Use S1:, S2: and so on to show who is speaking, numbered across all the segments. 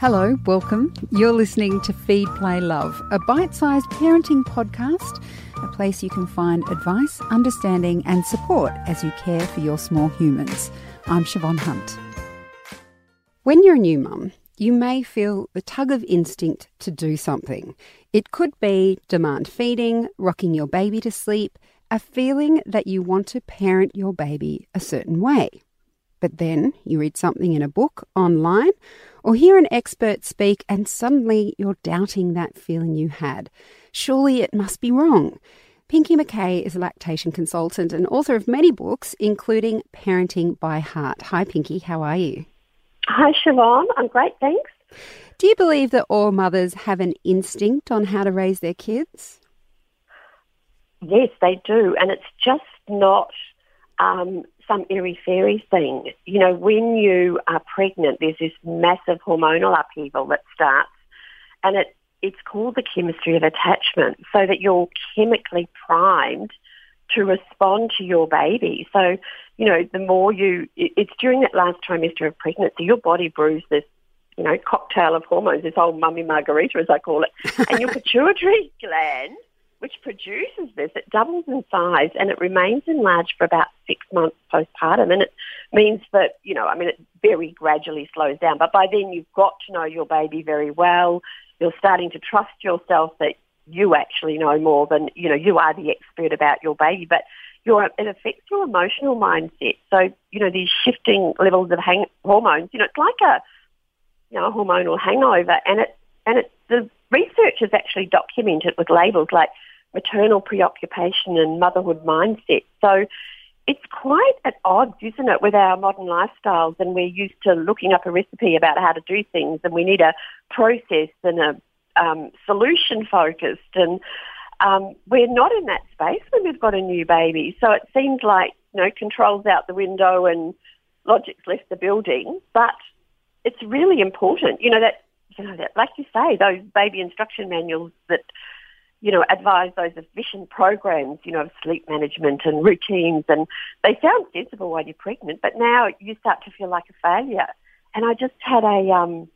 S1: Hello, welcome. You're listening to Feed, Play, Love, a bite sized parenting podcast, a place you can find advice, understanding, and support as you care for your small humans. I'm Siobhan Hunt. When you're a new mum, you may feel the tug of instinct to do something. It could be demand feeding, rocking your baby to sleep, a feeling that you want to parent your baby a certain way. But then you read something in a book, online, or hear an expert speak, and suddenly you're doubting that feeling you had. Surely it must be wrong. Pinky McKay is a lactation consultant and author of many books, including Parenting by Heart. Hi, Pinky, how are you?
S2: Hi, Siobhan. I'm great, thanks.
S1: Do you believe that all mothers have an instinct on how to raise their kids?
S2: Yes, they do. And it's just not um, some airy fairy thing. You know, when you are pregnant, there's this massive hormonal upheaval that starts, and it it's called the chemistry of attachment, so that you're chemically primed to respond to your baby. So, you know, the more you, it's during that last trimester of pregnancy, your body brews this, you know, cocktail of hormones, this whole mummy margarita, as I call it, and your pituitary gland which produces this, it doubles in size and it remains enlarged for about six months postpartum. And it means that, you know, I mean, it very gradually slows down. But by then you've got to know your baby very well. You're starting to trust yourself that you actually know more than, you know, you are the expert about your baby. But your, it affects your emotional mindset. So, you know, these shifting levels of hang- hormones, you know, it's like a, you know, a hormonal hangover. And it, and it, the research has actually documented with labels like maternal preoccupation and motherhood mindset. So it's quite at odds, isn't it, with our modern lifestyles and we're used to looking up a recipe about how to do things and we need a process and a um, solution focused and um, we're not in that space when we've got a new baby. So it seems like, you know, controls out the window and logic's left the building, but it's really important, you know, that, you know, like you say, those baby instruction manuals that you know, advise those efficient programs, you know, of sleep management and routines. And they sound sensible while you're pregnant, but now you start to feel like a failure. And I just had a, um,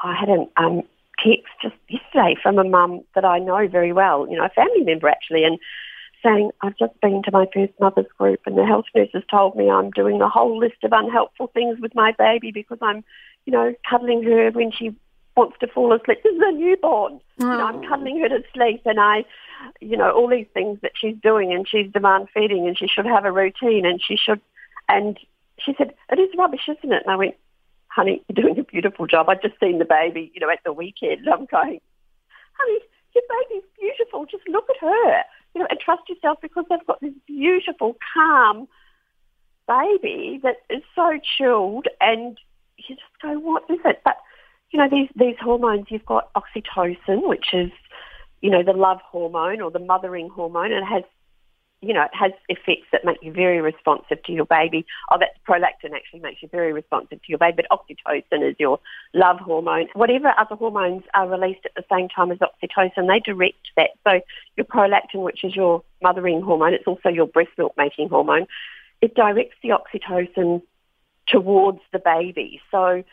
S2: I had a um, text just yesterday from a mum that I know very well, you know, a family member actually, and saying, I've just been to my first mother's group and the health nurses told me I'm doing a whole list of unhelpful things with my baby because I'm, you know, cuddling her when she wants to fall asleep. This is a newborn. Oh. You know, I'm oh. cuddling her to sleep and I, you know, all these things that she's doing and she's demand feeding and she should have a routine and she should, and she said, it is rubbish, isn't it? And I went, honey, you're doing a beautiful job. I'd just seen the baby, you know, at the weekend. I'm going, honey, your baby's beautiful. Just look at her, you know, and trust yourself because they've got this beautiful, calm baby that is so chilled and you just go, what is it? But you know, these, these hormones, you've got oxytocin, which is, you know, the love hormone or the mothering hormone, and it has, you know, it has effects that make you very responsive to your baby. Oh, that's prolactin actually makes you very responsive to your baby, but oxytocin is your love hormone. Whatever other hormones are released at the same time as oxytocin, they direct that. So your prolactin, which is your mothering hormone, it's also your breast milk making hormone, it directs the oxytocin towards the baby. So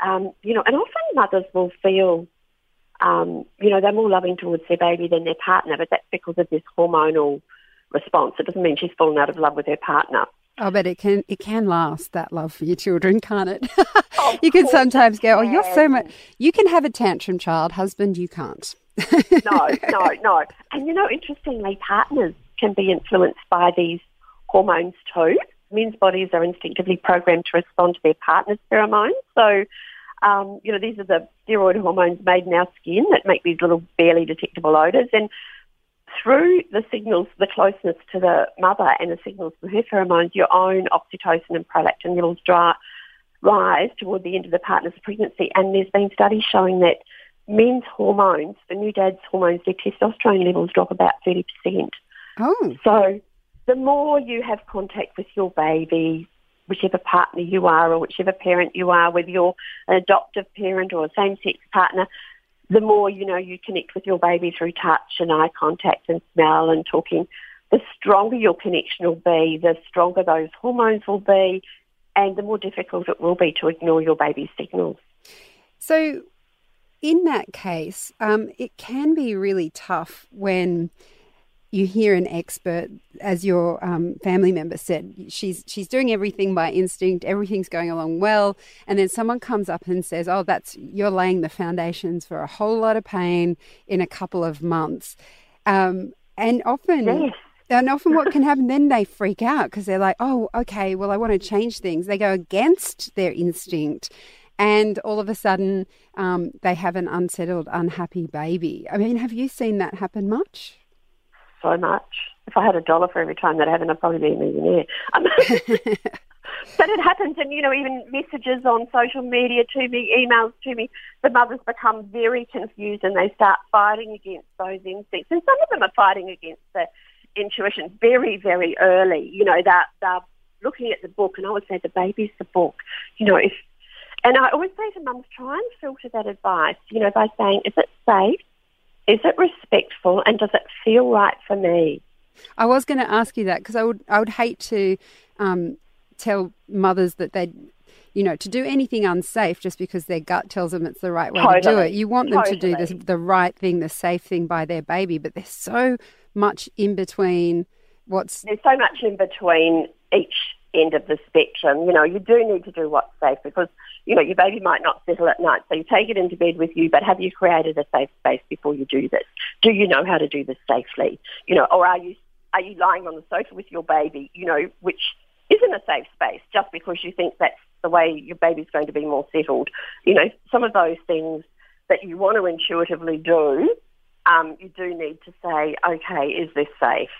S2: um, you know, and often mothers will feel, um, you know, they're more loving towards their baby than their partner, but that's because of this hormonal response. It doesn't mean she's fallen out of love with her partner.
S1: Oh, but it can it can last that love for your children, can't it? you can sometimes go, oh, you're so much. You can have a tantrum child, husband, you can't.
S2: no, no, no. And you know, interestingly, partners can be influenced by these hormones too men's bodies are instinctively programmed to respond to their partner's pheromones. So, um, you know, these are the steroid hormones made in our skin that make these little barely detectable odours. And through the signals, the closeness to the mother and the signals from her pheromones, your own oxytocin and prolactin levels dry, rise toward the end of the partner's pregnancy. And there's been studies showing that men's hormones, the new dad's hormones, their testosterone levels drop about 30%.
S1: Oh.
S2: So the more you have contact with your baby, whichever partner you are or whichever parent you are, whether you're an adoptive parent or a same-sex partner, the more you know you connect with your baby through touch and eye contact and smell and talking, the stronger your connection will be, the stronger those hormones will be, and the more difficult it will be to ignore your baby's signals.
S1: So, in that case, um, it can be really tough when you hear an expert, as your um, family member said, she's she's doing everything by instinct, everything's going along well, and then someone comes up and says, "Oh, that's you're laying the foundations for a whole lot of pain in a couple of months," um, and often.
S2: Yes.
S1: And often, what can happen then they freak out because they're like, oh, okay, well, I want to change things. They go against their instinct and all of a sudden um, they have an unsettled, unhappy baby. I mean, have you seen that happen much?
S2: So much. If I had a dollar for every time that happened, I'd probably be a millionaire. Um, but it happens, and you know, even messages on social media to me, emails to me, the mothers become very confused and they start fighting against those instincts. And some of them are fighting against the intuition very, very early. You know, they're, they're looking at the book, and I would say the baby's the book. You know, if and I always say to mums, try and filter that advice. You know, by saying, is it safe? Is it respectful and does it feel right for me?
S1: I was going to ask you that because I would I would hate to um, tell mothers that they you know, to do anything unsafe just because their gut tells them it's the right way
S2: totally.
S1: to do it. You want them
S2: totally.
S1: to do the, the right thing, the safe thing by their baby, but there's so much in between what's.
S2: There's so much in between each end of the spectrum. You know, you do need to do what's safe because, you know, your baby might not settle at night. So you take it into bed with you, but have you created a safe space before you do this? Do you know how to do this safely? You know, or are you are you lying on the sofa with your baby, you know, which isn't a safe space just because you think that's the way your baby's going to be more settled. You know, some of those things that you want to intuitively do, um, you do need to say, okay, is this safe?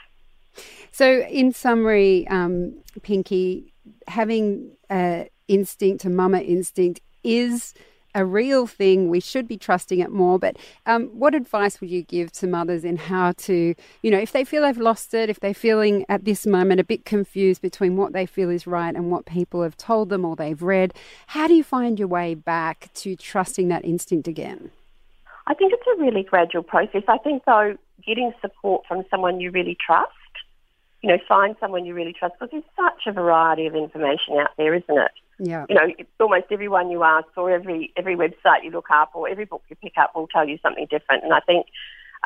S1: So, in summary, um, Pinky, having uh, instinct, a mama instinct, is a real thing. We should be trusting it more. But um, what advice would you give to mothers in how to, you know, if they feel they've lost it, if they're feeling at this moment a bit confused between what they feel is right and what people have told them or they've read, how do you find your way back to trusting that instinct again?
S2: I think it's a really gradual process. I think, though, getting support from someone you really trust you know, find someone you really trust because there's such a variety of information out there, isn't it?
S1: Yeah.
S2: You know, almost everyone you ask or every every website you look up or every book you pick up will tell you something different. And I think,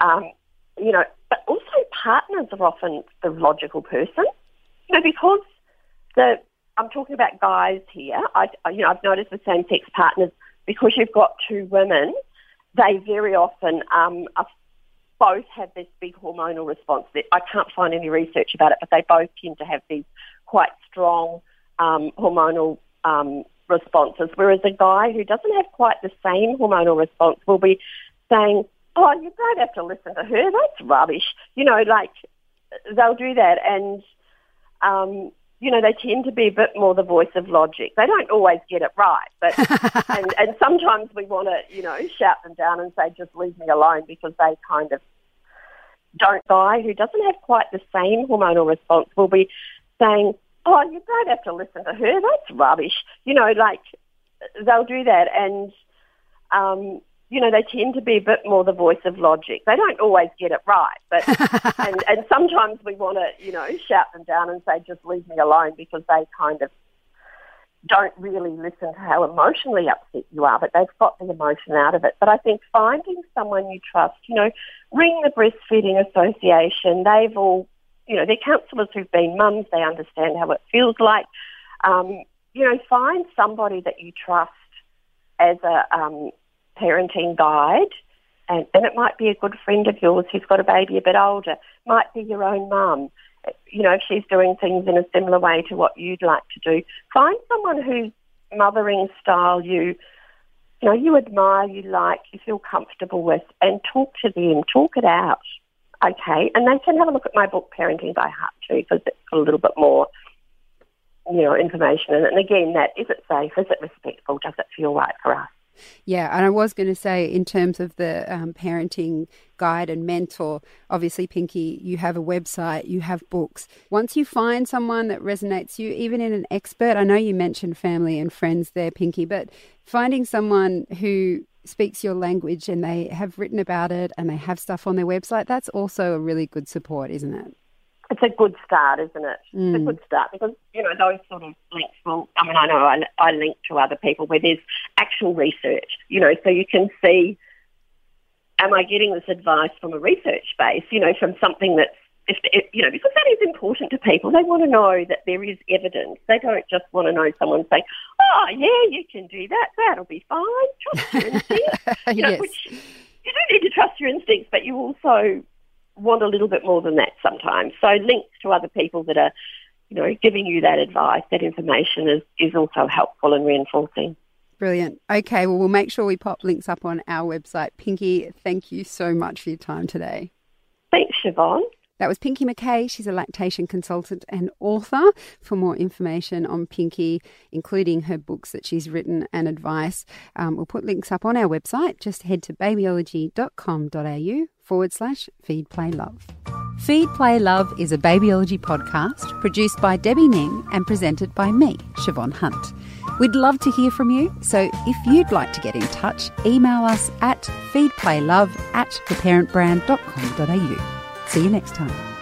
S2: um, you know, but also partners are often the logical person. You know, because the I'm talking about guys here. I, you know, I've noticed with same-sex partners because you've got two women, they very often um, are both have this big hormonal response. I can't find any research about it, but they both tend to have these quite strong um, hormonal um, responses. Whereas a guy who doesn't have quite the same hormonal response will be saying, "Oh, you don't have to listen to her. That's rubbish." You know, like they'll do that, and um, you know, they tend to be a bit more the voice of logic. They don't always get it right, but and, and sometimes we want to, you know, shout them down and say, just leave me alone because they kind of don't guy who doesn't have quite the same hormonal response will be saying, oh, you don't have to listen to her. That's rubbish. You know, like they'll do that and um, you know, they tend to be a bit more the voice of logic. They don't always get it right, but and, and sometimes we want to, you know, shout them down and say, just leave me alone because they kind of don't really listen to how emotionally upset you are, but they've got the emotion out of it. But I think finding someone you trust, you know, ring the Breastfeeding Association. They've all, you know, they're counsellors who've been mums. They understand how it feels like. Um, you know, find somebody that you trust as a um, parenting guide, and, and it might be a good friend of yours who's got a baby a bit older, might be your own mum. You know, if she's doing things in a similar way to what you'd like to do, find someone whose mothering style you, you know, you admire, you like, you feel comfortable with, and talk to them, talk it out. Okay, and they can have a look at my book, Parenting by Heart, too, because it's got a little bit more, you know, information in it. And again, that is it safe? Is it respectful? Does it feel right for us?
S1: Yeah, and I was going to say, in terms of the um, parenting guide and mentor, obviously, Pinky, you have a website, you have books. Once you find someone that resonates you, even in an expert, I know you mentioned family and friends there, Pinky, but finding someone who speaks your language and they have written about it and they have stuff on their website, that's also a really good support, isn't it?
S2: It's a good start, isn't it? Mm. It's a mm. good start because, you know, those sort of links will, I mean, I know I, I link to other people where there's actual research, you know, so you can see, am I getting this advice from a research base, you know, from something that's, if, if, you know, because that is important to people. They want to know that there is evidence. They don't just want to know someone saying, oh, yeah, you can do that. That'll be fine. Trust your instincts. You know, yes. which you do need to trust your instincts, but you also want a little bit more than that sometimes. So links to other people that are, you know, giving you that advice, that information is, is also helpful and reinforcing.
S1: Brilliant. Okay, well, we'll make sure we pop links up on our website. Pinky, thank you so much for your time today.
S2: Thanks, Siobhan.
S1: That was Pinky McKay. She's a lactation consultant and author. For more information on Pinky, including her books that she's written and advice, um, we'll put links up on our website. Just head to babyology.com.au forward slash feed play love. Feed Play Love is a babyology podcast produced by Debbie Ning and presented by me, Siobhan Hunt. We'd love to hear from you, so if you'd like to get in touch, email us at feedplaylove at theparentbrand.com.au. See you next time.